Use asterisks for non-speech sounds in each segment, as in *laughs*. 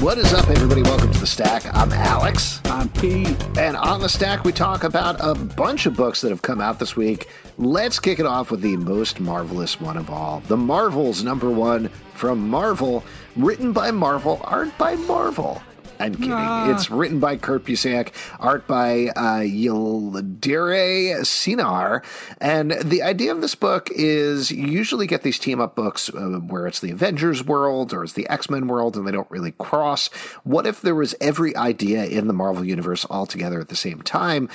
What is up, everybody? Welcome to the Stack. I'm Alex. I'm Pete. And on the Stack, we talk about a bunch of books that have come out this week. Let's kick it off with the most marvelous one of all The Marvels, number one from Marvel, written by Marvel, art by Marvel. I'm kidding. Ah. It's written by Kurt Busiek, art by uh, Yildiray Cinar. And the idea of this book is you usually get these team up books uh, where it's the Avengers world or it's the X Men world and they don't really cross. What if there was every idea in the Marvel Universe all together at the same time?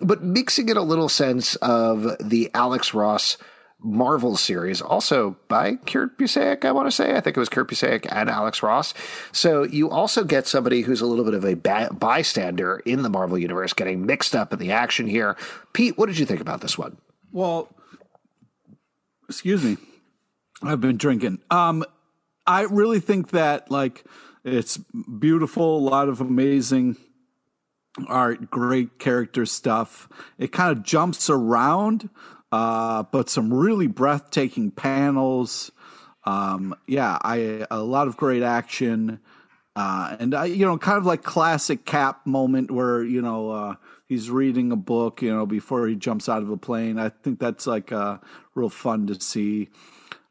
But mixing in a little sense of the Alex Ross Marvel series, also by Kurt Busiek, I want to say. I think it was Kurt Busiek and Alex Ross. So you also get somebody who's a little bit of a bystander in the Marvel universe getting mixed up in the action here. Pete, what did you think about this one? Well, excuse me. I've been drinking. Um, I really think that like it's beautiful, a lot of amazing art, great character stuff. It kind of jumps around, uh, but some really breathtaking panels. Um, yeah, I a lot of great action. Uh, and I, you know, kind of like classic Cap moment where you know uh, he's reading a book, you know, before he jumps out of a plane. I think that's like uh, real fun to see.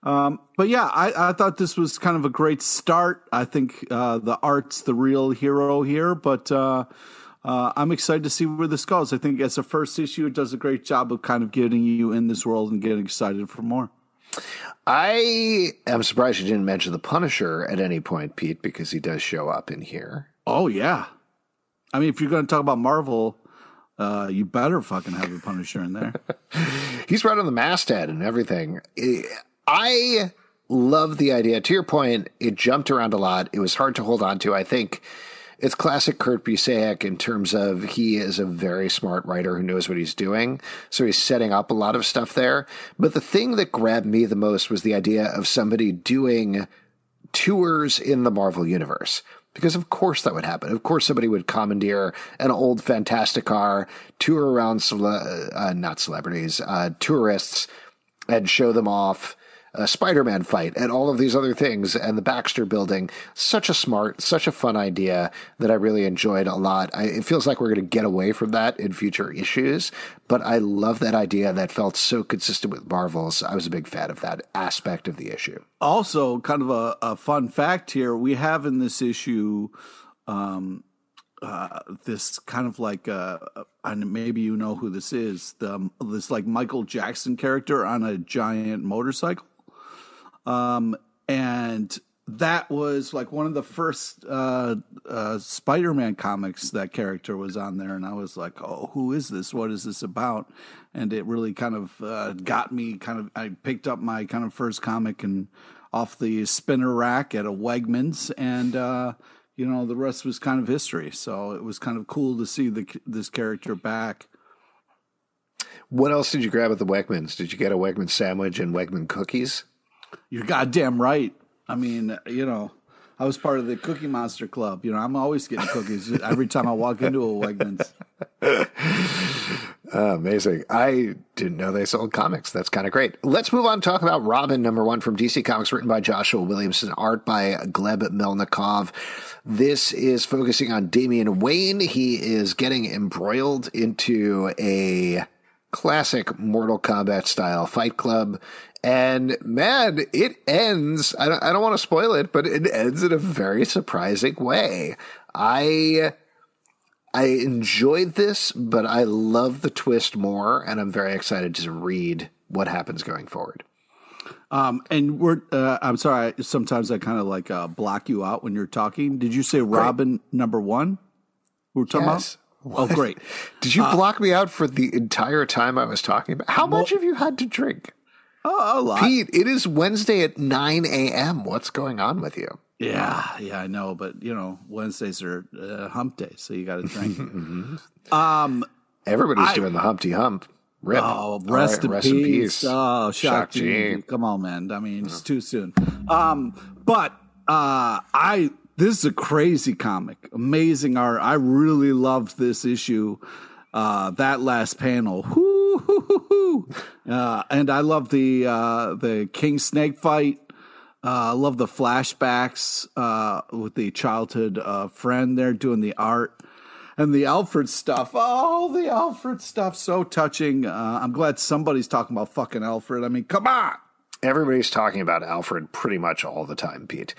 Um, but yeah, I, I thought this was kind of a great start. I think uh, the art's the real hero here, but uh, I'm excited to see where this goes. I think as a first issue, it does a great job of kind of getting you in this world and getting excited for more. I am surprised you didn't mention the Punisher at any point, Pete, because he does show up in here. Oh yeah, I mean, if you're going to talk about Marvel, uh, you better fucking have the Punisher in there. *laughs* He's right on the masthead and everything. I love the idea. To your point, it jumped around a lot. It was hard to hold on to. I think it's classic Kurt Busiek in terms of he is a very smart writer who knows what he's doing. So he's setting up a lot of stuff there. But the thing that grabbed me the most was the idea of somebody doing tours in the Marvel universe. Because of course that would happen. Of course somebody would commandeer an old Fantastic car, tour around, cele- uh, not celebrities, uh, tourists, and show them off a Spider-Man fight and all of these other things and the Baxter building. Such a smart, such a fun idea that I really enjoyed a lot. I, it feels like we're going to get away from that in future issues, but I love that idea that felt so consistent with Marvel's. I was a big fan of that aspect of the issue. also, kind of a, a fun fact here: we have in this issue. Um, uh, this kind of like uh, and maybe you know who this is the this like Michael Jackson character on a giant motorcycle um and that was like one of the first uh, uh, Spider-Man comics that character was on there, and I was like, "Oh, who is this? What is this about?" And it really kind of uh, got me. Kind of, I picked up my kind of first comic and off the spinner rack at a Wegmans, and uh, you know the rest was kind of history. So it was kind of cool to see the this character back. What else did you grab at the Wegmans? Did you get a Wegman sandwich and Wegman cookies? You're goddamn right. I mean, you know, I was part of the Cookie Monster Club. You know, I'm always getting cookies every time I walk into a Wegmans. Uh, *laughs* amazing. I didn't know they sold comics. That's kind of great. Let's move on to talk about Robin, number one from DC Comics, written by Joshua Williamson, art by Gleb Melnikov. This is focusing on Damian Wayne. He is getting embroiled into a classic Mortal Kombat style fight club. And man, it ends. I don't, I don't want to spoil it, but it ends in a very surprising way. I I enjoyed this, but I love the twist more, and I'm very excited to read what happens going forward. Um, and we're, uh, I'm sorry, sometimes I kind of like uh, block you out when you're talking. Did you say Robin great. number one? We're talking yes. about? Oh, great. *laughs* Did you uh, block me out for the entire time I was talking about? How well, much have you had to drink? Oh, a lot. Pete, it is Wednesday at 9 a.m. What's going on with you? Yeah, yeah, I know, but you know, Wednesdays are uh, hump day, so you got to drink. *laughs* mm-hmm. um, Everybody's I, doing the Humpty Hump. Rip. Oh, rest, right, in, rest peace. in peace. Oh, shock, shock Come on, man. I mean, it's too soon. Um, but uh, I this is a crazy comic, amazing art. I really loved this issue. Uh, that last panel, uh, and I love the uh, the King Snake fight. Uh, I love the flashbacks uh, with the childhood uh, friend there doing the art and the Alfred stuff. Oh, the Alfred stuff, so touching. Uh, I'm glad somebody's talking about fucking Alfred. I mean, come on. Everybody's talking about Alfred pretty much all the time, Pete.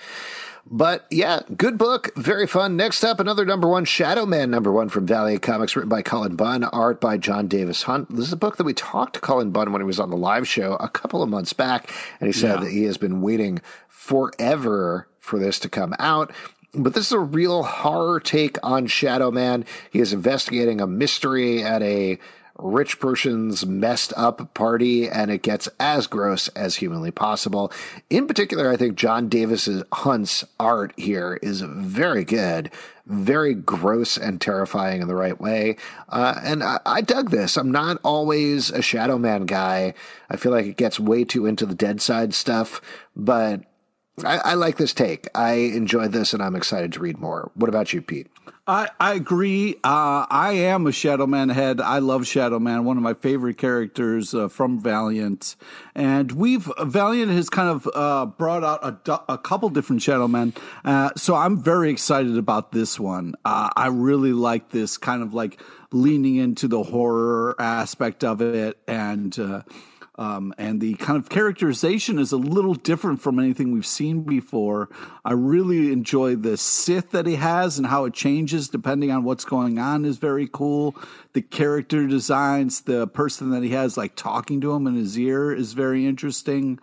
But yeah, good book, very fun. Next up, another number one, Shadow Man number one from Valiant Comics, written by Cullen Bunn, art by Jon Davis-Hunt. This is a book that we talked to Cullen Bunn when he was on the live show a couple of months back, and he said yeah. that he has been waiting forever for this to come out. But this is a real horror take on Shadow Man. He is investigating a mystery at a rich person's messed up party and it gets as gross as humanly possible. In particular, I think John Davis's Hunt's art here is very good, very gross and terrifying in the right way. Uh, and I, I, dug this. I'm not always a Shadow Man guy. I feel like it gets way too into the dead side stuff, but I, I like this take. I enjoyed this and I'm excited to read more. What about you, Pete? I, I agree. Uh, I am a Shadowman head. I love Shadowman, one of my favorite characters uh, from Valiant. And we've, Valiant has kind of uh, brought out a, a couple different Shadowmen. Uh, so I'm very excited about this one. Uh, I really like this kind of like leaning into the horror aspect of it and, uh, um, and the kind of characterization is a little different from anything we've seen before. I really enjoy the Sith that he has and how it changes depending on what's going on is very cool. The character designs, the person that he has like talking to him in his ear is very interesting.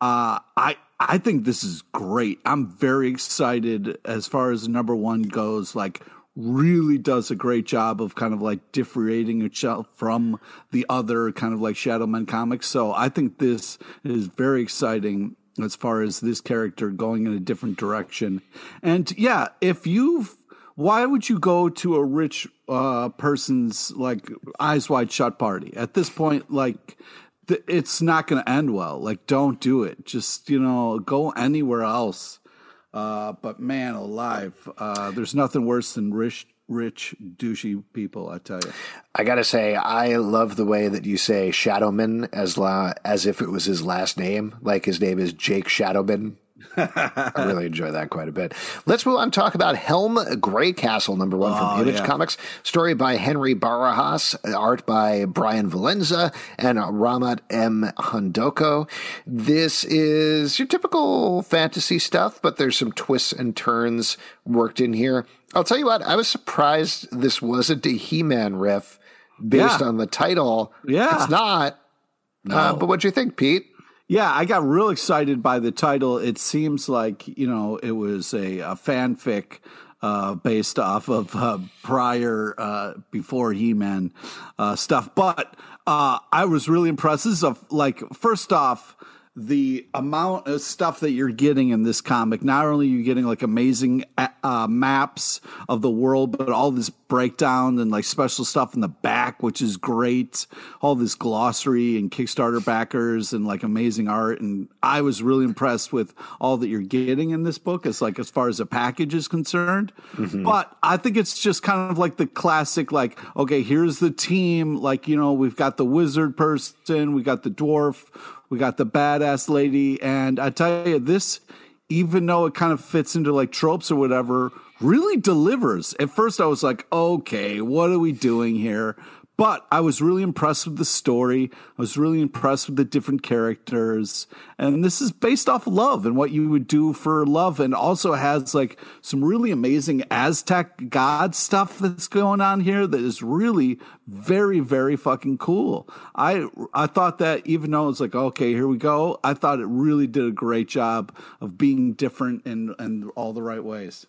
Uh, I I think this is great. I'm very excited as far as number one goes. Like really does a great job of kind of like differentiating itself from the other kind of like Shadowman comics. So I think this is very exciting as far as this character going in a different direction. And yeah, if you've why would you go to a rich uh, person's like eyes wide shut party at this point? Like, th- it's not going to end well. Like, don't do it. Just you know, go anywhere else uh, but man alive, uh, there's nothing worse than rich, rich, douchey people. I tell you. I gotta say, I love the way that you say Shadowman as la- as if it was his last name, like his name is Jake Shadowman. I really enjoy that quite a bit. Let's move on talk about Helm Greycastle, number one from oh, Image yeah. Comics. Story by Henry Barajas, art by Bryan Valenza and Rahmat M. Handoko. This is your typical fantasy stuff, but there's some twists and turns worked in here. I'll tell you what, I was surprised this wasn't a He Man riff based yeah. on the title. Yeah. It's not. No. Uh, but what do you think, Pete? Yeah, I got real excited by the title. It seems like you know it was a, a fanfic uh, based off of uh, prior uh, before He Man uh, stuff, but uh, I was really impressed. This is a, like first off, the amount of stuff that you're getting in this comic. Not only are you getting like amazing uh, maps of the world, but all this breakdown and like special stuff in the back, which is great. All this glossary and Kickstarter backers and like amazing art. And I was really impressed with all that you're getting in this book as like as far as a package is concerned. Mm-hmm. But I think it's just kind of like the classic, like, okay, here's the team. Like, you know, we've got the wizard person, we got the dwarf, we got the badass lady. And I tell you, this, even though it kind of fits into like tropes or whatever, really delivers. At first, I was like, okay, what are we doing here? But I was really impressed with the story. I was really impressed with the different characters. And this is based off love and what you would do for love. And also has like some really amazing Aztec god stuff that's going on here that is really very, very fucking cool. I, I thought that even though it's like, okay, here we go, I thought it really did a great job of being different and, in all the right ways.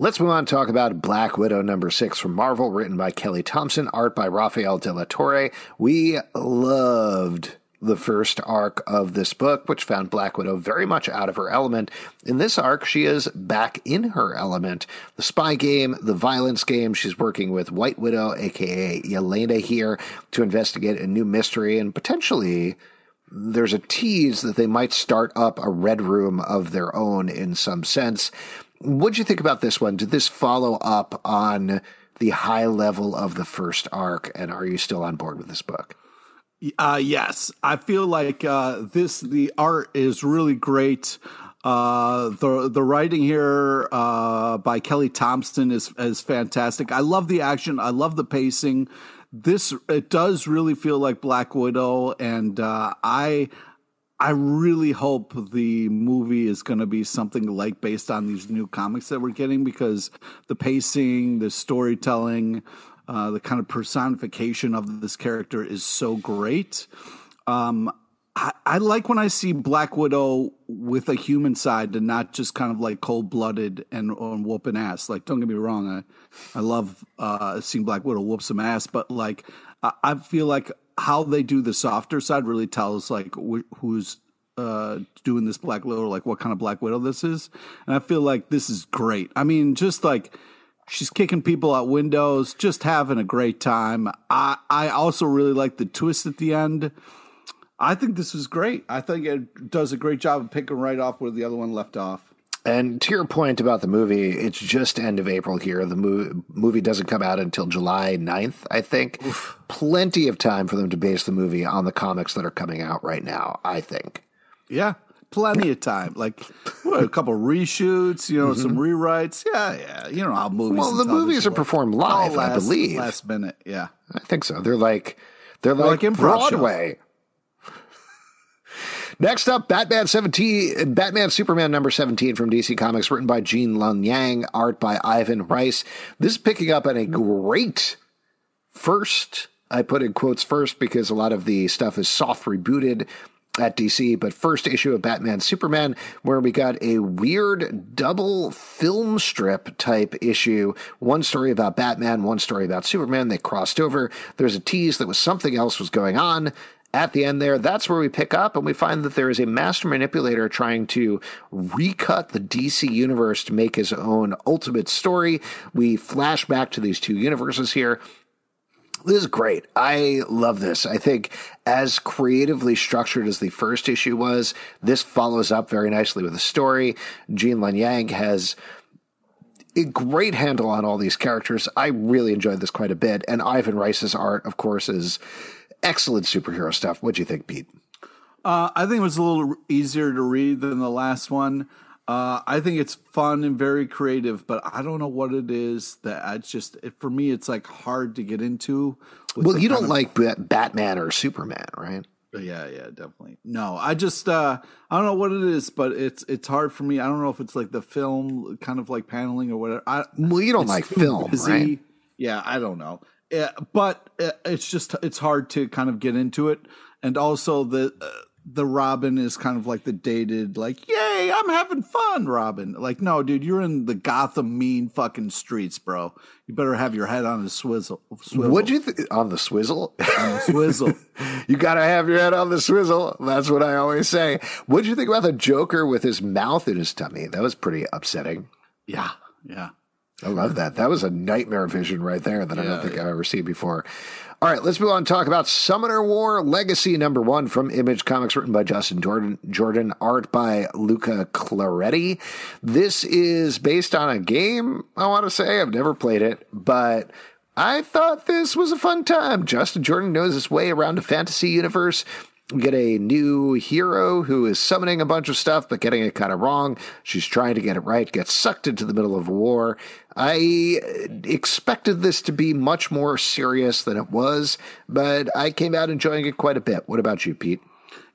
Let's move on to talk about Black Widow number six from Marvel, written by Kelly Thompson, art by Rafael de Latorre. We loved the first arc of this book, which found Black Widow very much out of her element. In this arc, she is back in her element. The spy game, the violence game, she's working with White Widow, aka Yelena, here to investigate a new mystery and potentially. There's a tease that they might start up a red room of their own in some sense. What do you think about this one? Did this follow up on the high level of the first arc, and are you still on board with this book? Uh, yes, I feel like uh, this the art is really great. Uh, the the writing here uh, by Kelly Thompson is is fantastic. I love the action. I love the pacing. This it does really feel like Black Widow, and uh, I I really hope the movie is going to be something like based on these new comics that we're getting because the pacing, the storytelling, uh, the kind of personification of this character is so great. Um, I, I, like when I see Black Widow with a human side and not just kind of like cold blooded and, and whooping ass. Like, don't get me wrong, I I love uh, seeing Black Widow whoop some ass, but like I, I feel like how they do the softer side really tells like wh- who's uh, doing this Black Widow, like what kind of Black Widow this is. And I feel like this is great. I mean, just like she's kicking people out windows, just having a great time. I I also really like the twist at the end. I think this is great. I think it does a great job of picking right off where the other one left off. And to your point about the movie, it's just end of April here. The movie, movie doesn't come out until July 9th, I think. Oof. Plenty of time for them to base the movie on the comics that are coming out right now, I think. Yeah, plenty of time. Like what, a couple reshoots, you know, mm-hmm. some rewrites. Yeah, yeah. You know how movies. Well, the movies are performed live, last, I believe. Last minute, yeah. I think so. They're like they're, they're like, like Broadway. Shows. Next up, Batman 17, Batman Superman number 17 from DC Comics, written by Gene Luen Yang, art by Ivan Reis. This is picking up on a great first, I put in quotes first because a lot of the stuff is soft rebooted at DC, but first issue of Batman Superman, where we got a weird double film strip type issue. One story about Batman, one story about Superman. They crossed over. There's a tease that was something else was going on at the end there, that's where we pick up and we find that there is a master manipulator trying to recut the DC universe to make his own ultimate story. We flash back to these two universes here. This is great. I love this. I think as creatively structured as the first issue was, this follows up very nicely with the story. Gene Luen Yang has a great handle on all these characters. I really enjoyed this quite a bit. And Ivan Reis's art, of course, is excellent superhero stuff. What do you think, Pete? Uh, I think it was a little easier to read than the last one. Uh, I think it's fun and very creative, but I don't know what it is that I just it, for me. It's like hard to get into. Well, you don't of, like Batman or Superman, right? Yeah, yeah, definitely. No, I just uh I don't know what it is, but it's it's hard for me. I don't know if it's like the film kind of like paneling or whatever. I, well, you don't like film, busy. right? Yeah, I don't know. Yeah, but uh, it's just it's hard to kind of get into it, and also the uh, the Robin is kind of like the dated, like, yay, I'm having fun, Robin. Like, no, dude, you're in the Gotham mean fucking streets, bro. You better have your head on the swizzle. swivel. What'd you think on the swizzle? On the swizzle. *laughs* you gotta have your head on the swizzle. That's what I always say. What'd you think about the Joker with his mouth in his tummy? That was pretty upsetting. yeah, yeah. I love that. That was a nightmare vision right there that I don't think yeah. I've ever seen before. All right, let's move on and talk about Summoner War Legacy number one from Image Comics, written by Justin Jordan, Jordan art by Luca Claretti. This is based on a game, I want to say. I've never played it, but I thought this was a fun time. Justin Jordan knows his way around a fantasy universe. We get a new hero who is summoning a bunch of stuff, but getting it kind of wrong. She's trying to get it right, gets sucked into the middle of a war. I expected this to be much more serious than it was, but I came out enjoying it quite a bit. What about you, Pete?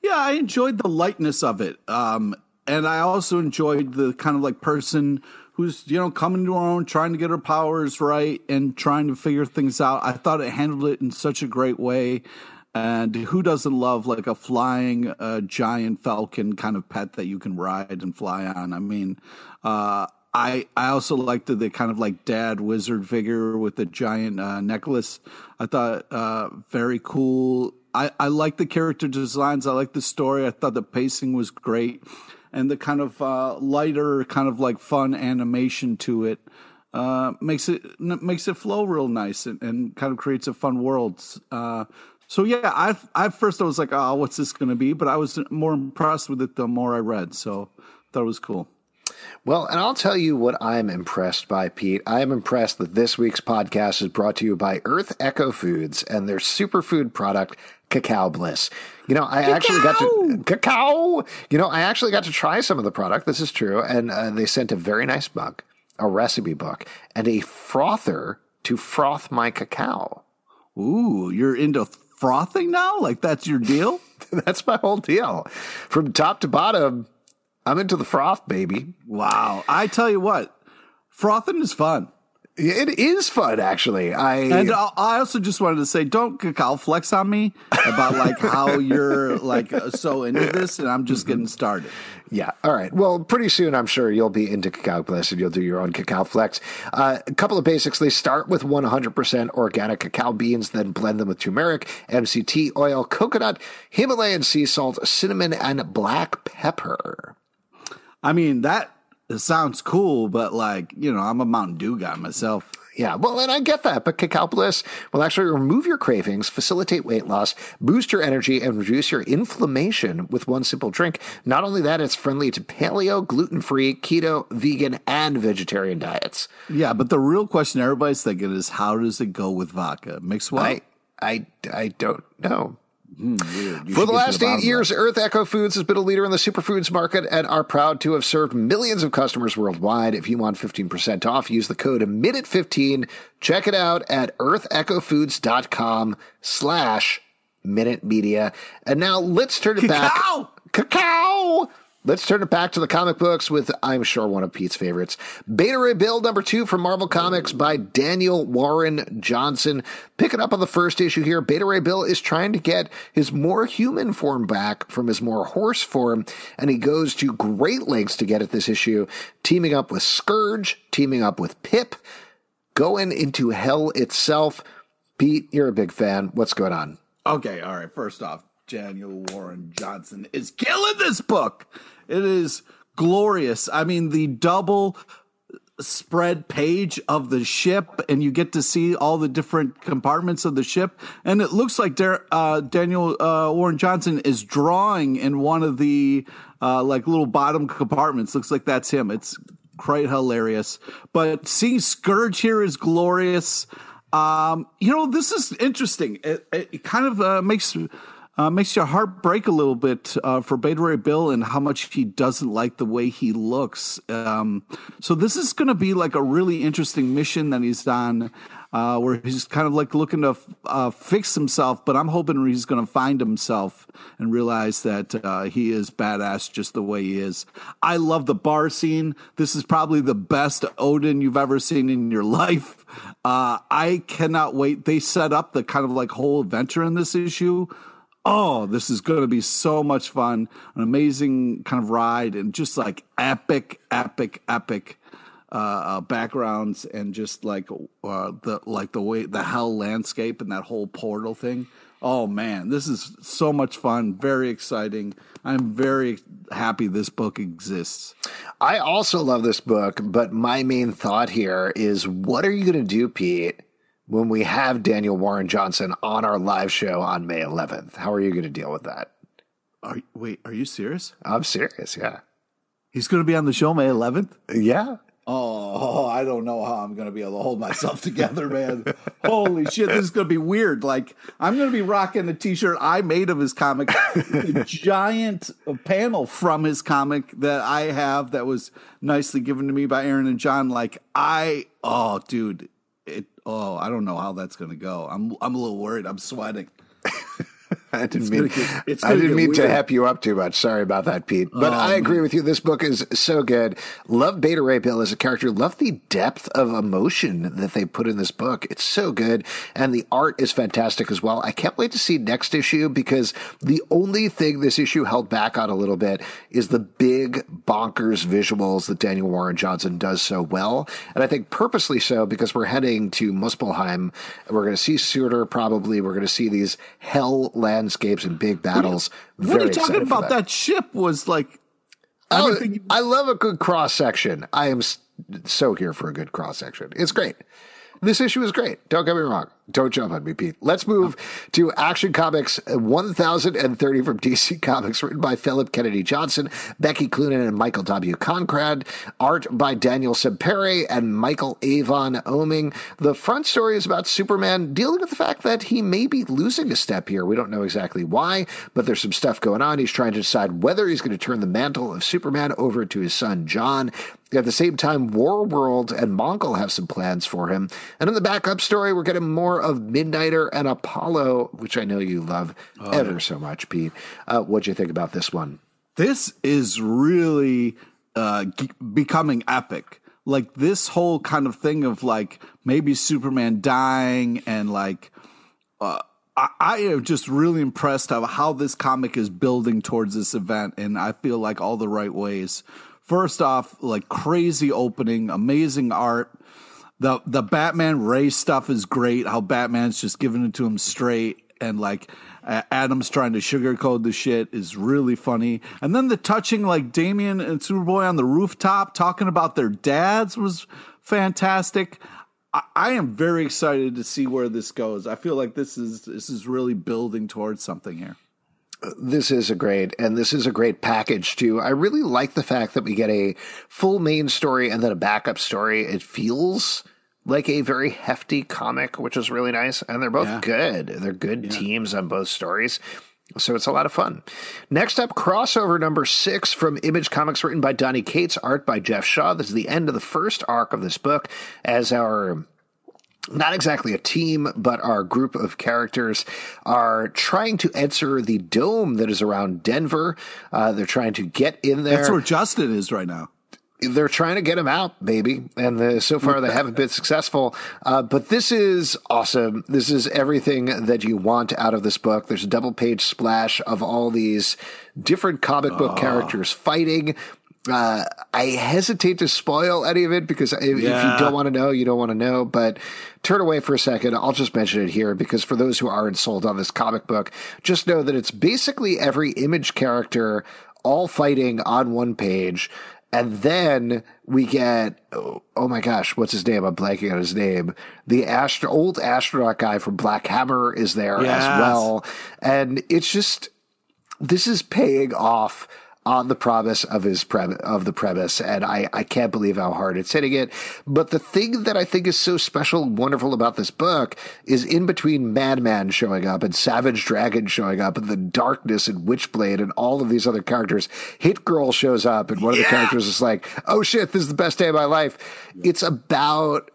Yeah, I enjoyed the lightness of it. Um, and I also enjoyed the kind of like person who's, you know, coming to her own, trying to get her powers right and trying to figure things out. I thought it handled it in such a great way. And who doesn't love like a flying uh, giant falcon kind of pet that you can ride and fly on? I mean, uh, I I also liked the, the kind of like dad wizard figure with the giant uh, necklace. I thought uh, very cool. I I like the character designs. I like the story. I thought the pacing was great, and the kind of uh, lighter, kind of like fun animation to it uh, makes it makes it flow real nice and, and kind of creates a fun world. Uh, so yeah, I I first I was like, oh, what's this going to be? But I was more impressed with it the more I read. So thought it was cool. Well, and I'll tell you what I'm impressed by, Pete. I am impressed that this week's podcast is brought to you by Earth Echo Foods and their superfood product, Cacao Bliss. You know, I actually got to cacao. You know, I actually got to try some of the product. This is true, and uh, they sent a very nice mug, a recipe book, and a frother to froth my cacao. Ooh, you're into frothing now? Like that's your deal? *laughs* That's my whole deal. From top to bottom, I'm into the froth, baby. wow. I tell you what, frothing is fun. It is fun, actually. I And I also just wanted to say, don't cacao flex on me about like *laughs* how you're like uh, so into this, and I'm just getting started. Yeah. All right. Well, pretty soon, I'm sure you'll be into Cacao Bliss and you'll do your own Cacao Flex. Uh, a couple of basics. They start with 100% organic cacao beans, then blend them with turmeric, MCT oil, coconut, Himalayan sea salt, cinnamon, and black pepper. I mean, that sounds cool, but like you know, I'm a Mountain Dew guy myself. Yeah, well, and I get that, but Cacao Bliss will actually remove your cravings, facilitate weight loss, boost your energy, and reduce your inflammation with one simple drink. Not only that, it's friendly to paleo, gluten free, keto, vegan, and vegetarian diets. Yeah, but the real question everybody's thinking is, how does it go with vodka? Mix well. I, I, I don't know. Weird. For the last bottom eight years. Earth Echo Foods has been a leader in the superfoods market and are proud to have served millions of customers worldwide. If you want 15% off, use the code MINUTE15. Check it out at earthechofoods.com slash Minute Media. And now let's turn it back. Cacao! Let's turn it back to the comic books with, I'm sure, one of Pete's favorites. Beta Ray Bill number two from Marvel Comics by Daniel Warren Johnson. Picking up on the first issue here, Beta Ray Bill is trying to get his more human form back from his more horse form, and he goes to great lengths to get at this issue, teaming up with Scourge, teaming up with Pip, going into hell itself. Pete, you're a big fan. What's going on? Okay, all right. First off, Daniel Warren Johnson is killing this book. It is glorious. I mean, the double spread page of the ship, and you get to see all the different compartments of the ship. And it looks like uh, Daniel uh, Warren Johnson is drawing in one of the uh, like little bottom compartments. Looks like that's him. It's quite hilarious. But seeing Scourge here is glorious. Um, you know, this is interesting. It, it kind of uh, makes uh, makes your heart break a little bit uh, for Beta Ray Bill and how much he doesn't like the way he looks. Um, so this is going to be like a really interesting mission that he's on, uh, where he's kind of like looking to uh, fix himself. But I'm hoping he's going to find himself and realize that uh, he is badass just the way he is. I love the bar scene. This is probably the best Odin you've ever seen in your *laughs* life. Uh, I cannot wait. They set up the kind of like whole adventure in this issue oh, this is going to be so much fun, an amazing kind of ride, and just like epic, epic, epic uh, uh, backgrounds, and just like uh, the like the way the hell landscape and that whole portal thing. Oh man, this is so much fun, very exciting. I'm very happy this book exists. I also love this book, but my main thought here is what are you going to do, Pete, when we have Daniel Warren Johnson on our live show on May 11th? How are you going to deal with that? Are wait, are you serious? I'm serious, yeah. He's going to be on the show May 11th? Yeah. Oh, I don't know how I'm going to be able to hold myself *laughs* together, man. Holy shit, this is going to be weird. Like, I'm going to be rocking a t shirt I made of his comic, a *laughs* giant panel from his comic that I have that was nicely given to me by Aaron and John. Like, I, oh, dude, it, oh, I don't know how that's going to go. I'm, I'm a little worried. I'm sweating. I didn't mean get, I didn't mean weird. to hep you up too much. Sorry about that, Pete. But I agree with you. This book is so good. Love Beta Ray Bill as a character. Love the depth of emotion that they put in this book. It's so good, and the art is fantastic as well. I can't wait to see next issue because the only thing this issue held back on a little bit is the big bonkers visuals that Daniel Warren Johnson does so well, and I think purposely so because we're heading to Muspelheim. We're going to see Surtur probably. We're going to see these hell landscapes and big battles. What, what are you talking about? That. that. ship was like. Oh, I love a good cross section. I am so here for a good cross section. It's great. This issue is great. Don't get me wrong. Don't jump on me, Pete. Let's move to Action Comics 1030 from DC *laughs* Comics, written by Phillip Kennedy Johnson, Becky Cloonan, and Michael W. Conrad. Art by Daniel Sampere and Michael Avon Oeming. The front story is about Superman dealing with the fact that he may be losing a step here. We don't know exactly why, but there's some stuff going on. He's trying to decide whether he's going to turn the mantle of Superman over to his son, John. At the same time, Warworld and Mongul have some plans for him. And in the backup story, we're getting more more of Midnighter and Apollo, which I know you love oh, ever yeah. so much, Pete. Uh, what'd you think about this one? This is really uh, g- becoming epic. Like this whole kind of thing of like maybe Superman dying and like. Uh, I, am just really impressed of how this comic is building towards this event, and I feel like all the right ways. First off, like crazy opening, amazing art, the the Batman Ray stuff is great. How Batman's just giving it to him straight, and like Adam's trying to sugarcoat the shit is really funny. And then the touching like Damian and Superboy on the rooftop talking about their dads was fantastic. I, I am very excited to see where this goes. I feel like this is this is really building towards something here this is a great and this is a great package too. I really like the fact that we get a full main story and then a backup story. It feels like a very hefty comic, which is really nice. And they're both yeah. good. They're good yeah. teams on both stories. So it's a lot of fun. Next up, crossover number six from Image Comics, written by Donny Cates, art by Geoff Shaw. This is the end of the first arc of this book as our not exactly a team, but our group of characters are trying to enter the dome that is around Denver. Uh, they're trying to get in there. That's where Justin is right now. They're trying to get him out, baby, and the, so far they haven't been successful. Uh, but this is awesome. This is everything that you want out of this book. There's a double page splash of all these different comic book oh. characters fighting. Uh, I hesitate to spoil any of it because if, yeah. if you don't want to know, you don't want to know. But turn away for a second. I'll just mention it here because for those who aren't sold on this comic book, just know that it's basically every image character all fighting on one page. And then we get, oh, oh, my gosh, what's his name? I'm blanking on his name. The astro- old astronaut guy from Black Hammer is there yes. as well. And it's just, this is paying off on the promise of his pre- of the premise, and I, I can't believe how hard it's hitting it. But the thing that I think is so special and wonderful about this book is in between Madman showing up and Savage Dragon showing up and the Darkness and Witchblade and all of these other characters, Hit Girl shows up and one of the characters is like, "Oh shit, this is the best day of my life." It's about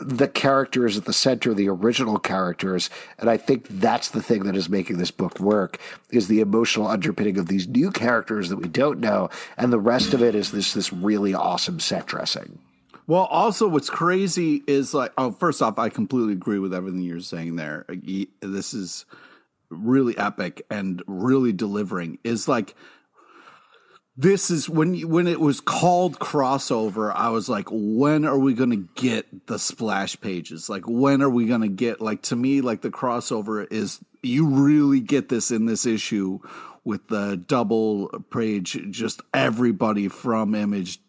the characters at the center, the original characters. And I think that's the thing that is making this book work is the emotional underpinning of these new characters that we don't know. And the rest of it is this, this really awesome set dressing. Well, also what's crazy is like, oh, first off, I completely agree with everything you're saying there. This is, really epic and really delivering is like this is when when it was called crossover i was like when are we going to get the splash pages? Like when are we going to get like to me like the crossover is you really get this in this issue with the double page just everybody from image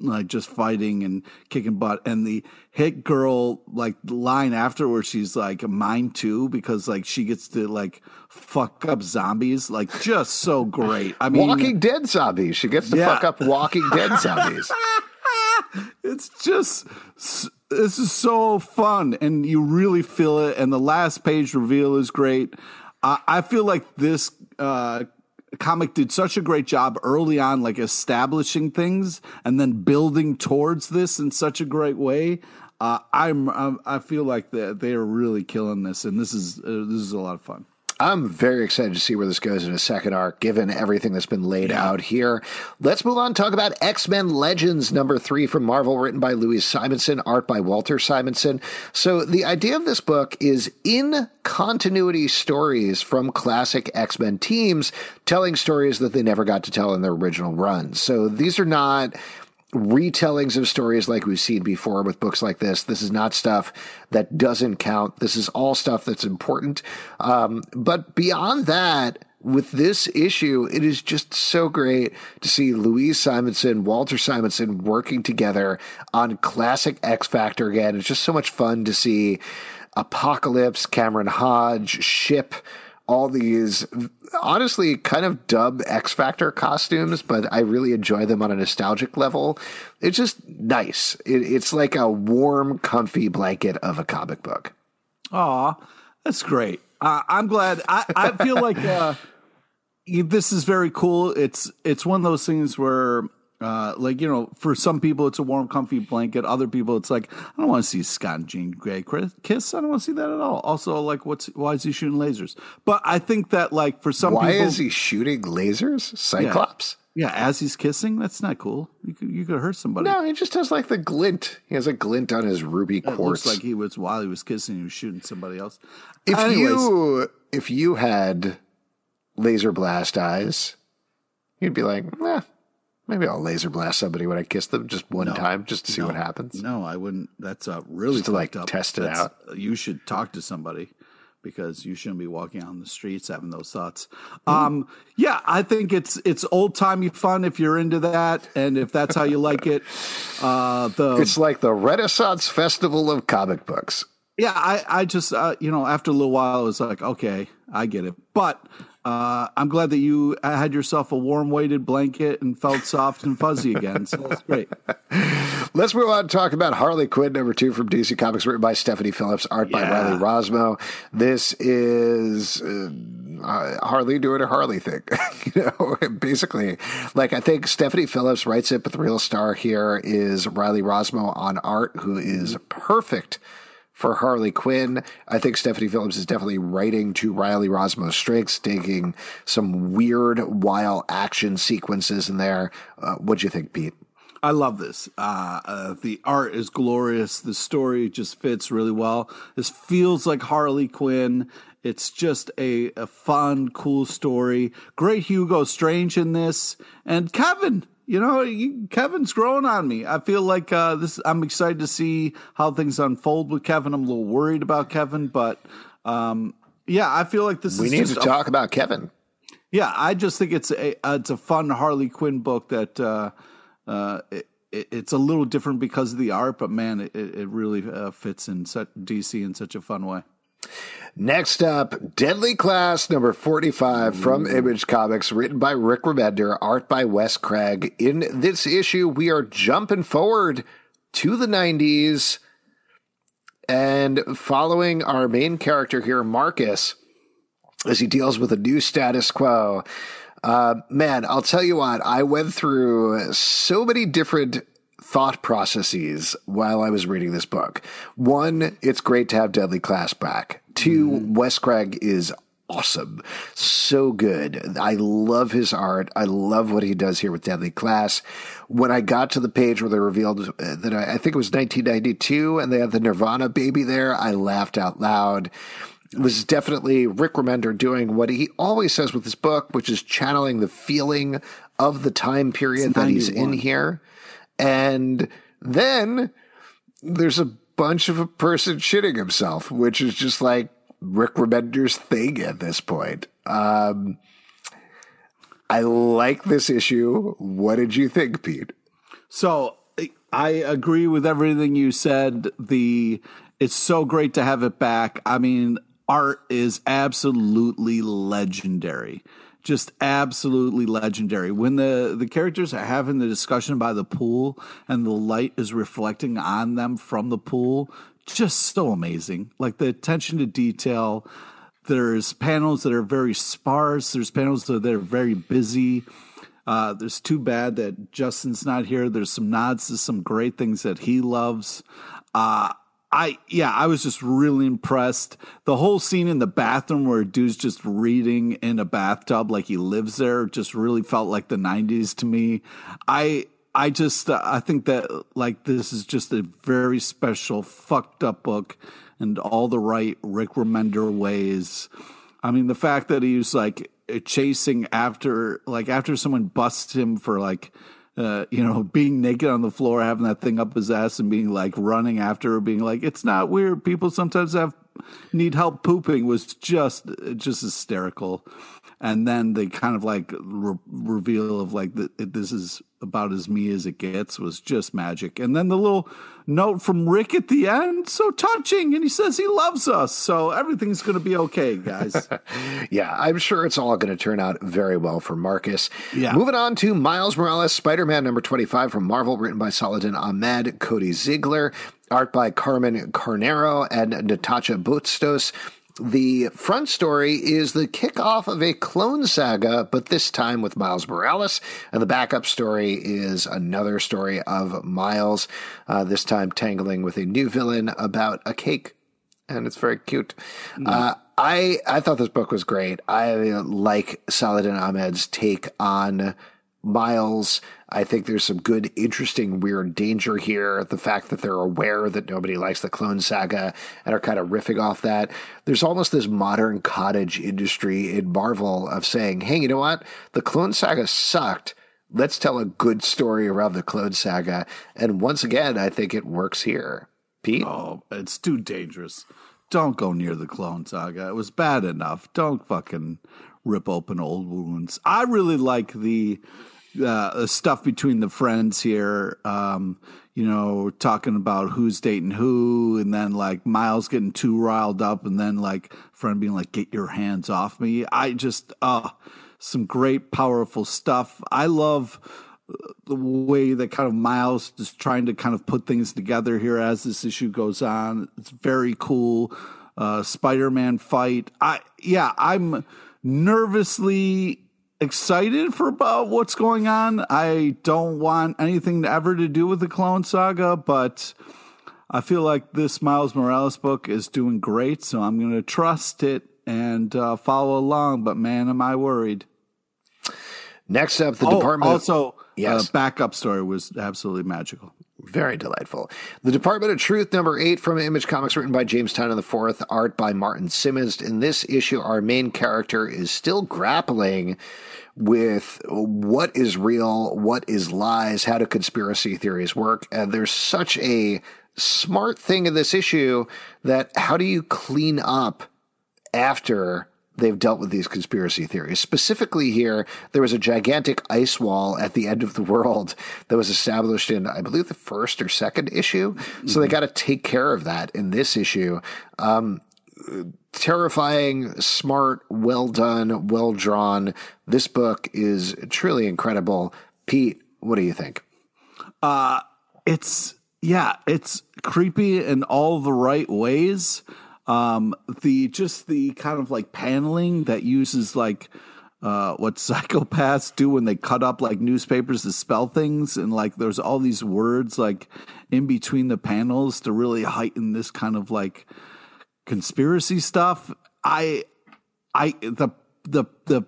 like just fighting and kicking butt. And the hit girl like line afterwards, she's like mine too because like she gets to like fuck up zombies like just so great. I mean walking dead zombies. She gets to Yeah. fuck up walking dead zombies. *laughs* It's just this is so fun and you really feel it and the last page reveal is great. I, I feel like this uh comic did such a great job early on like establishing things and then building towards this in such a great way uh, I'm, I'm I feel like they they are really killing this, and this is uh, this is a lot of fun. I'm very excited to see where this goes in a second arc, given everything that's been laid out here. Let's move on talk about X Men Legends number three from Marvel, written by Louise Simonson, art by Walter Simonson. So, the idea of this book is in continuity stories from classic X Men teams telling stories that they never got to tell in their original runs. So, these are not retellings of stories like we've seen before with books like this. This is not stuff that doesn't count. This is all stuff that's important. Um, but beyond that, with this issue, it is just so great to see Louise Simonson, Walter Simonson working together on classic X Factor again. It's just so much fun to see Apocalypse, Cameron Hodge, Ship, all these honestly kind of dub X Factor costumes, but I really enjoy them on a nostalgic level. It's just nice. It, it's like a warm, comfy blanket of a comic book. Aw, that's great. Uh, I'm glad. I, I feel like uh, *laughs* this is very cool. It's it's one of those things where, uh, like you know, for some people it's a warm, comfy blanket. Other people it's like I don't want to see Scott and Jean Grey kiss. I don't want to see that at all. Also, like what's why is he shooting lasers? But I think that like for some Why people, is he shooting lasers? Cyclops? yeah, as he's kissing, that's not cool. You could you could hurt somebody. No, he just has like the glint. He has a glint on his ruby It quartz. looks like he was while he was kissing, he was shooting somebody else. if Anyways. you if you had laser blast eyes, you'd be like, eh, maybe I'll laser blast somebody when I kiss them just one time, just to see No. what happens. No, I wouldn't. That's uh, really Just to, like, up. test it That's- out. You should talk to somebody because you shouldn't be walking on the streets having those thoughts. Mm-hmm. Um, yeah, I think it's it's old timey fun if you're into that, and if that's how you like it. Uh, the It's like the Renaissance Festival of comic books. Yeah, I I just uh, you know after a little while I was like, okay, I get it, but. Uh, I'm glad that you had yourself a warm weighted blanket and felt soft and fuzzy again. So that's great. *laughs* Let's move on and talk about Harley Quinn, number two from DC Comics, written by Stephanie Phillips, art by Riley Rossmo. This is uh, Harley doing a Harley thing. *laughs* you know, *laughs* basically, like I think Stephanie Phillips writes it, but the real star here is Riley Rossmo on art, who is perfect for Harley Quinn. I think Stephanie Phillips is definitely writing to Riley Rossmo's strengths, taking some weird, wild action sequences in there. Uh, what'd you think, Pete? I love this. Uh, uh, the art is glorious. The story just fits really well. This feels like Harley Quinn. It's just a, a fun, cool story. Great Hugo Strange in this, and Kevin. You know, you, Kevin's growing on me. I feel like uh, this. I'm excited to see how things unfold with Kevin. I'm a little worried about Kevin, but um, yeah, I feel like this We is need to a talk about Kevin. yeah, I just think it's a uh, it's a fun Harley Quinn book that uh, uh, it, it, it's a little different because of the art, but man, it, it it really uh, fits in such DC in such a fun way. Next up, Deadly Class number 45 from Image Comics, written by Rick Remender, art by Wes Craig. In this issue, we are jumping forward to the 90s and following our main character here, Marcus, as he deals with a new status quo. Uh, man, I'll tell you what, I went through so many different thought processes while I was reading this book. One, it's great to have Deadly Class back. 2 Wes Craig is awesome. So good. I love his art. I love what he does here with Deadly Class. When I got to the page where they revealed uh, that I, I think it was 1992 and they had the Nirvana baby there, I laughed out loud. It was definitely Rick Remender doing what he always says with his book, which is channeling the feeling of the time period that he's in here. And then there's a bunch of a person shitting himself, which is just like Rick Remender's thing at this point. Um, I like this issue. What did you think, Pete? So I agree with everything you said. The it's so great to have it back. I mean, art is absolutely legendary. Just absolutely legendary. When the, the characters are having the discussion by the pool and the light is reflecting on them from the pool, just so amazing. Like the attention to detail. There's panels that are very sparse. There's panels that are very busy. Uh, there's too bad that Justin's not here. There's some nods to some great things that he loves. Uh, I yeah, I was just really impressed. The whole scene in the bathroom where dude's just reading in a bathtub like he lives there just really felt like the 90s to me. I I just uh, I think that like this is just a very special fucked up book and all the right Rick Remender ways. I mean the fact that he was like chasing after like after someone busts him for like uh, you know, *laughs* being naked on the floor, having that thing up his ass, and being like running after her, being like, "It's not weird. People sometimes have need help pooping." Was just just hysterical. And then the kind of like re- reveal of like the, this is about as me as it gets was just magic. And then the little note from Rick at the end, so touching. And he says he loves us. So everything's going to be okay, guys. *laughs* yeah, I'm sure it's all going to turn out very well for Marcus. Yeah. Moving on to Miles Morales, Spider Man number 25 from Marvel, written by Saladin Ahmed, Cody Zigler Art by Carmen Carnero and Natacha Bustos. The front story is the kickoff of a clone saga, but this time with Miles Morales. And the backup story is another story of Miles, uh, this time tangling with a new villain about a cake. And it's very cute. Mm. Uh, I, I thought this book was great. I like Saladin Ahmed's take on Miles. I think there's some good, interesting, weird danger here. The fact that they're aware that nobody likes the Clone Saga and are kind of riffing off that. There's almost this modern cottage industry in Marvel of saying, hey, you know what? The Clone Saga sucked. Let's tell a good story around the Clone Saga. And once again, I think it works here. Pete? Oh, it's too dangerous. Don't go near the Clone Saga. It was bad enough. Don't fucking rip open old wounds. I really like the uh, stuff between the friends here. Um, you know, talking about who's dating who, and then like Miles getting too riled up, and then like friend being like, "Get your hands off me." I just, uh, some great, powerful stuff. I love the way that kind of Miles is trying to kind of put things together here as this issue goes on. It's very cool. Uh, Spider-Man fight. I yeah, I'm nervously excited for about what's going on. I don't want anything ever to do with the Clone Saga, but I feel like this Miles Morales book is doing great, so I'm going to trust it and uh, follow along. But man, am I worried. Next up, the oh, Department. Also, yes. Uh, backup story was absolutely magical. Very delightful. The Department of Truth, number eight from Image Comics, written by James Tynion IV, art by Martin Simmonds. In this issue, our main character is still grappling with what is real, what is lies, how do conspiracy theories work. And there's such a smart thing in this issue that how do you clean up after they've dealt with these conspiracy theories. Specifically, here, there was a gigantic ice wall at the end of the world that was established in, I believe, the first or second issue. Mm-hmm. So they mm-hmm. got to take care of that in this issue. Um, terrifying, smart, well done, well drawn. This book is truly incredible. Pete, what do you think? Uh, it's, yeah, it's creepy in all the right ways. Um, the just the kind of like paneling that uses like uh, what *laughs* psychopaths do when they cut up like newspapers to spell things, and like there's all these words like in between the panels to really heighten this kind of like conspiracy stuff. I, I the the the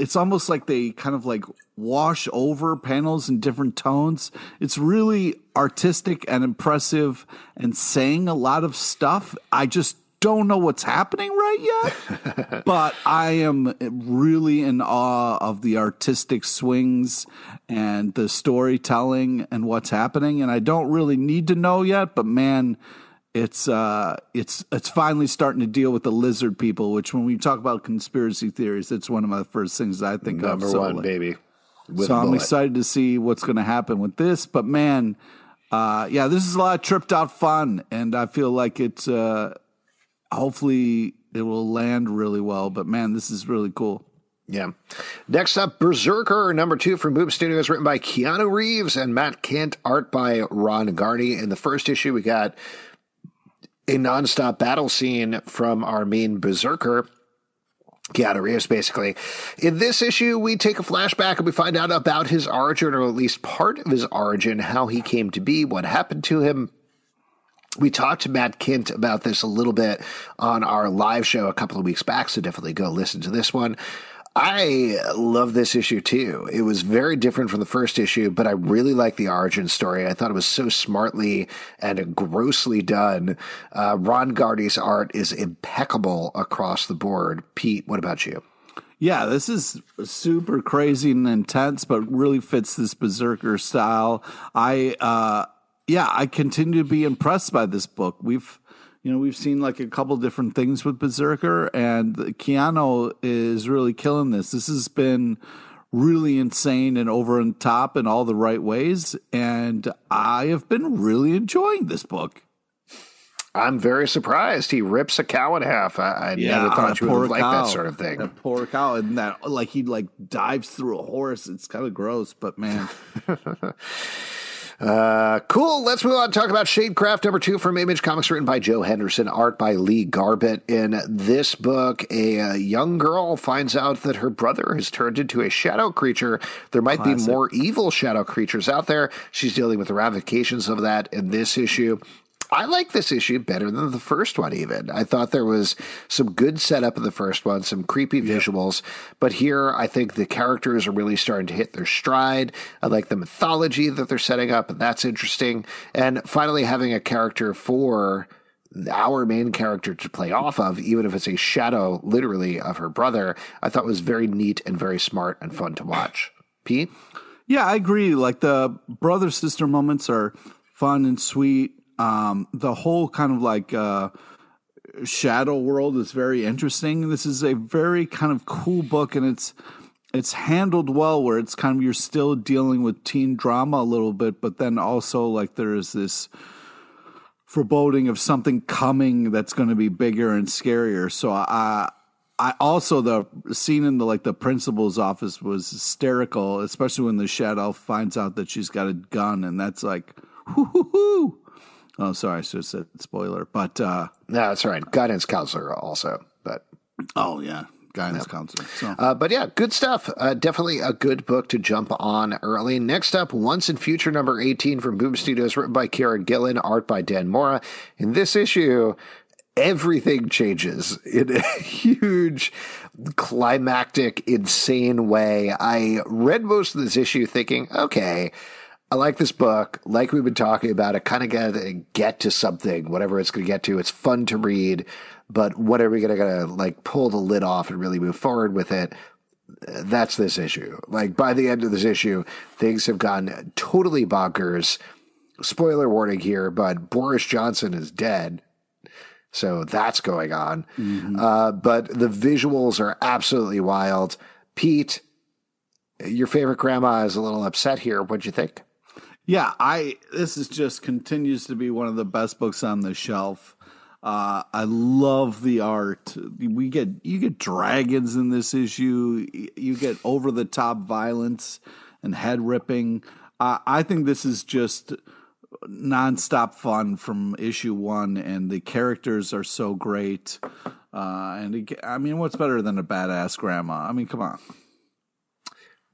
it's almost like they kind of like wash over panels in different tones. It's really artistic and impressive and saying a lot of stuff. I just don't know what's happening right yet, *laughs* but I am really in awe of the artistic swings and the storytelling and what's happening. And I don't really need to know yet, but man, it's uh, it's it's finally starting to deal with the lizard people. Which, when we talk about conspiracy theories, it's one of my first things I think Number of. So, one, like, baby. so I'm excited to see what's going to happen with this. But man, uh, yeah, this is a lot of tripped out fun, and I feel like it's uh, hopefully it will land really well. But man, this is really cool. Yeah. Next up, Berserker, number two from Boom Studios, written by Keanu Reeves and Matt Kindt, art by Ron Garney. In the first issue, we got a nonstop battle scene from our main Berserker. Keanu Reeves, basically. In this issue, we take a flashback and we find out about his origin, or at least part of his origin, how he came to be, what happened to him, we talked to Matt Kindt about this a little bit on our live show a couple of weeks back, so definitely go listen to this one. I love this issue too. It was very different from the first issue, but I really like the origin story. I thought it was so smartly and grossly done. Uh, Ron Garney's art is impeccable across the board. Pete, what about you? Yeah, this is super crazy and intense, but really fits this berserker style. I, uh, yeah, I continue to be impressed by this book. We've you know, we've seen like a couple different things with Berserker, and Keanu is really killing this. This has been really insane and over and top in all the right ways, and I have been really enjoying this book. I'm very surprised. He rips a cow in half. I, I yeah, never thought you would like that sort of thing. That poor cow, and that like he like dives through a horse. It's kind of gross, but man. *laughs* Uh, cool. Let's move on. Talk about Shadecraft number two from Image Comics, written by Joe Henderson, art by Lee Garbett. In this book, a, a young girl finds out that her brother has turned into a shadow creature. There might Classic. be more evil shadow creatures out there. She's dealing with the ramifications of that in this issue. I like this issue better than the first one, even. I thought there was some good setup in the first one, some creepy visuals. But here, I think the characters are really starting to hit their stride. I like the mythology that they're setting up, and that's interesting. And finally, having a character for our main character to play off of, even if it's a shadow, literally, of her brother, I thought was very neat and very smart and fun to watch. Pete? Yeah, I agree. Like the brother sister moments are fun and sweet um, the whole kind of like uh, shadow world is very interesting. This is a very kind of cool book, and it's it's handled well. Where it's kind of you're still dealing with teen drama a little bit, but then also like there is this foreboding of something coming that's going to be bigger and scarier. So I. I also the scene in the like the principal's office was hysterical, especially when the shadow finds out that she's got a gun, and that's like, hoo hoo hoo. Oh, sorry, I should have said spoiler, but uh, no, that's right. Guidance counselor also, but oh yeah, guidance yeah. counselor. So. Uh, but yeah, good stuff. Uh, definitely a good book to jump on early. Next up, Once and Future number eighteen from Boom Studios, written by Kieron Gillen, art by Dan Mora. In this issue, everything changes in a *laughs* huge climactic insane way i read most of this issue thinking okay I like this book. Like we've been talking about, it kind of got to get to something, whatever it's going to get to. It's fun to read, but what are we going to like pull the lid off and really move forward with it? That's this issue. Like by the end of this issue, things have gone totally bonkers. Spoiler warning here, but Boris Johnson is dead. So that's going on. Mm-hmm. Uh, but the visuals are absolutely wild. Pete, your favorite grandma is a little upset here. What'd you think? Yeah, I this is just continues to be one of the best books on the shelf. Uh, I love the art. We get you get dragons in this issue. You get over the top violence and head ripping. Uh, I think this is just nonstop fun from issue one, and the characters are so great. Uh, and I mean, what's better than a badass grandma? I mean, come on.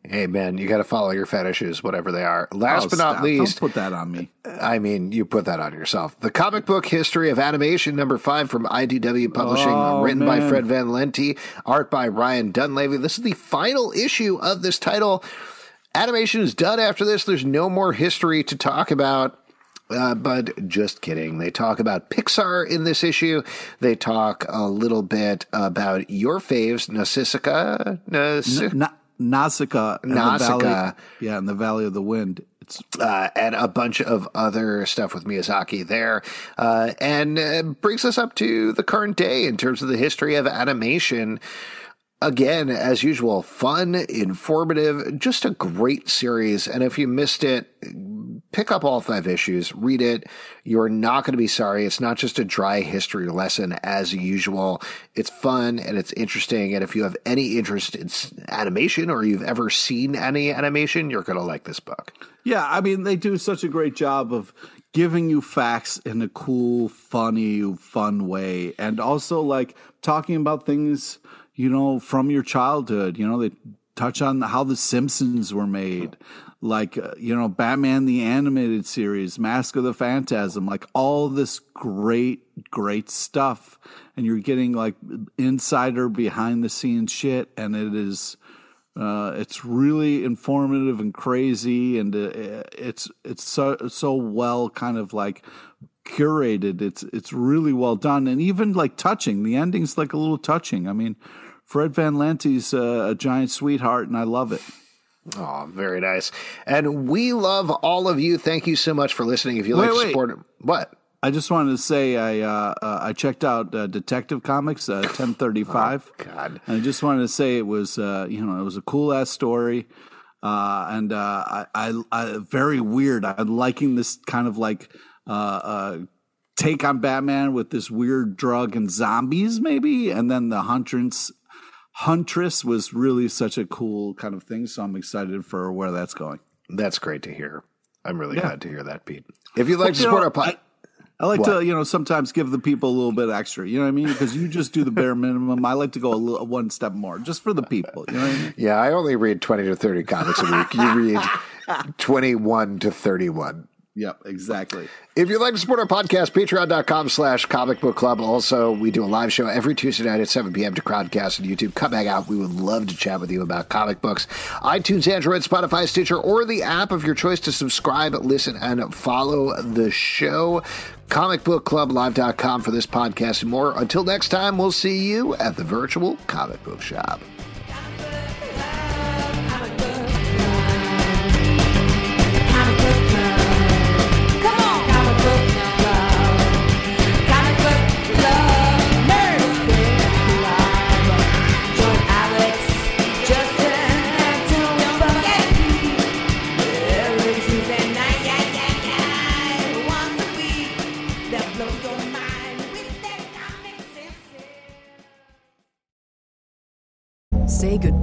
Hey man, you got to follow your fetishes, whatever they are. Last oh, but not stop. least, Don't put that on me. I mean, you put that on yourself. The comic book history of animation, number five from IDW Publishing, oh, written man. by Fred Van Lente, art by Ryan Dunlavey. This is the final issue of this title. Animation is done after this. There's no more history to talk about. Uh, but just kidding. They talk about Pixar in this issue. They talk a little bit about your faves, Nausicaa. Naus- Na- Nausicaa. and the Nausicaa. Valley- yeah, in the Valley of the Wind. It's uh, and a bunch of other stuff with Miyazaki there, uh, and uh, brings us up to the current day in terms of the history of animation. Again, as usual, fun, informative, just a great series. And if you missed it, pick up all five issues, read it. You're not going to be sorry. It's not just a dry history lesson as usual. It's fun and it's interesting. And if you have any interest in animation or you've ever seen any animation, you're going to like this book. Yeah, I mean, they do such a great job of giving you facts in a cool, funny, fun way. And also, like, talking about things, you know, from your childhood. You know, they touch on how The Simpsons were made, like, uh, you know, Batman the Animated Series, Mask of the Phantasm, like, all this great, great stuff. And you're getting, like, insider behind the scenes shit. And it is. Uh, it's really informative and crazy, and uh, it's it's so so well kind of like curated. It's it's really well done, and even like touching. The ending's like a little touching. I mean, Fred Van Lente's uh, a giant sweetheart, and I love it. Oh, very nice. And we love all of you. Thank you so much for listening. If you like to support what? I just wanted to say I uh, uh, I checked out uh, Detective Comics uh, *laughs* ten thirty five. God. And I just wanted to say it was, uh, you know, it was a cool ass story, uh, and uh, I, I, I, very weird. I'm liking this kind of like uh, uh, take on Batman with this weird drug and zombies, maybe, and then the huntress. Huntress was really such a cool kind of thing, so I'm excited for where that's going. That's great to hear. I'm really Yeah. glad to hear that, Pete. If you'd like to You support know, our pod, I like What? to, you know, sometimes give the people a little bit extra. You know what I mean? Because you just do the bare minimum. I like to go a little, one step more, just for the people. You know what I mean? yeah, I only read 20 to 30 comics a week. You read *laughs* 21 to 31. Yep, exactly. If you'd like to support our podcast, patreon.com slash comic book club. Also, we do a live show every Tuesday night at 7 p.m. to Crowdcast on YouTube. Come back out. We would love to chat with you about comic books. iTunes, Android, Spotify, Stitcher, or the app of your choice to subscribe, listen, and follow the show. Comicbookclublive.com for this podcast and more. Until next time, we'll see you at the virtual comic book shop.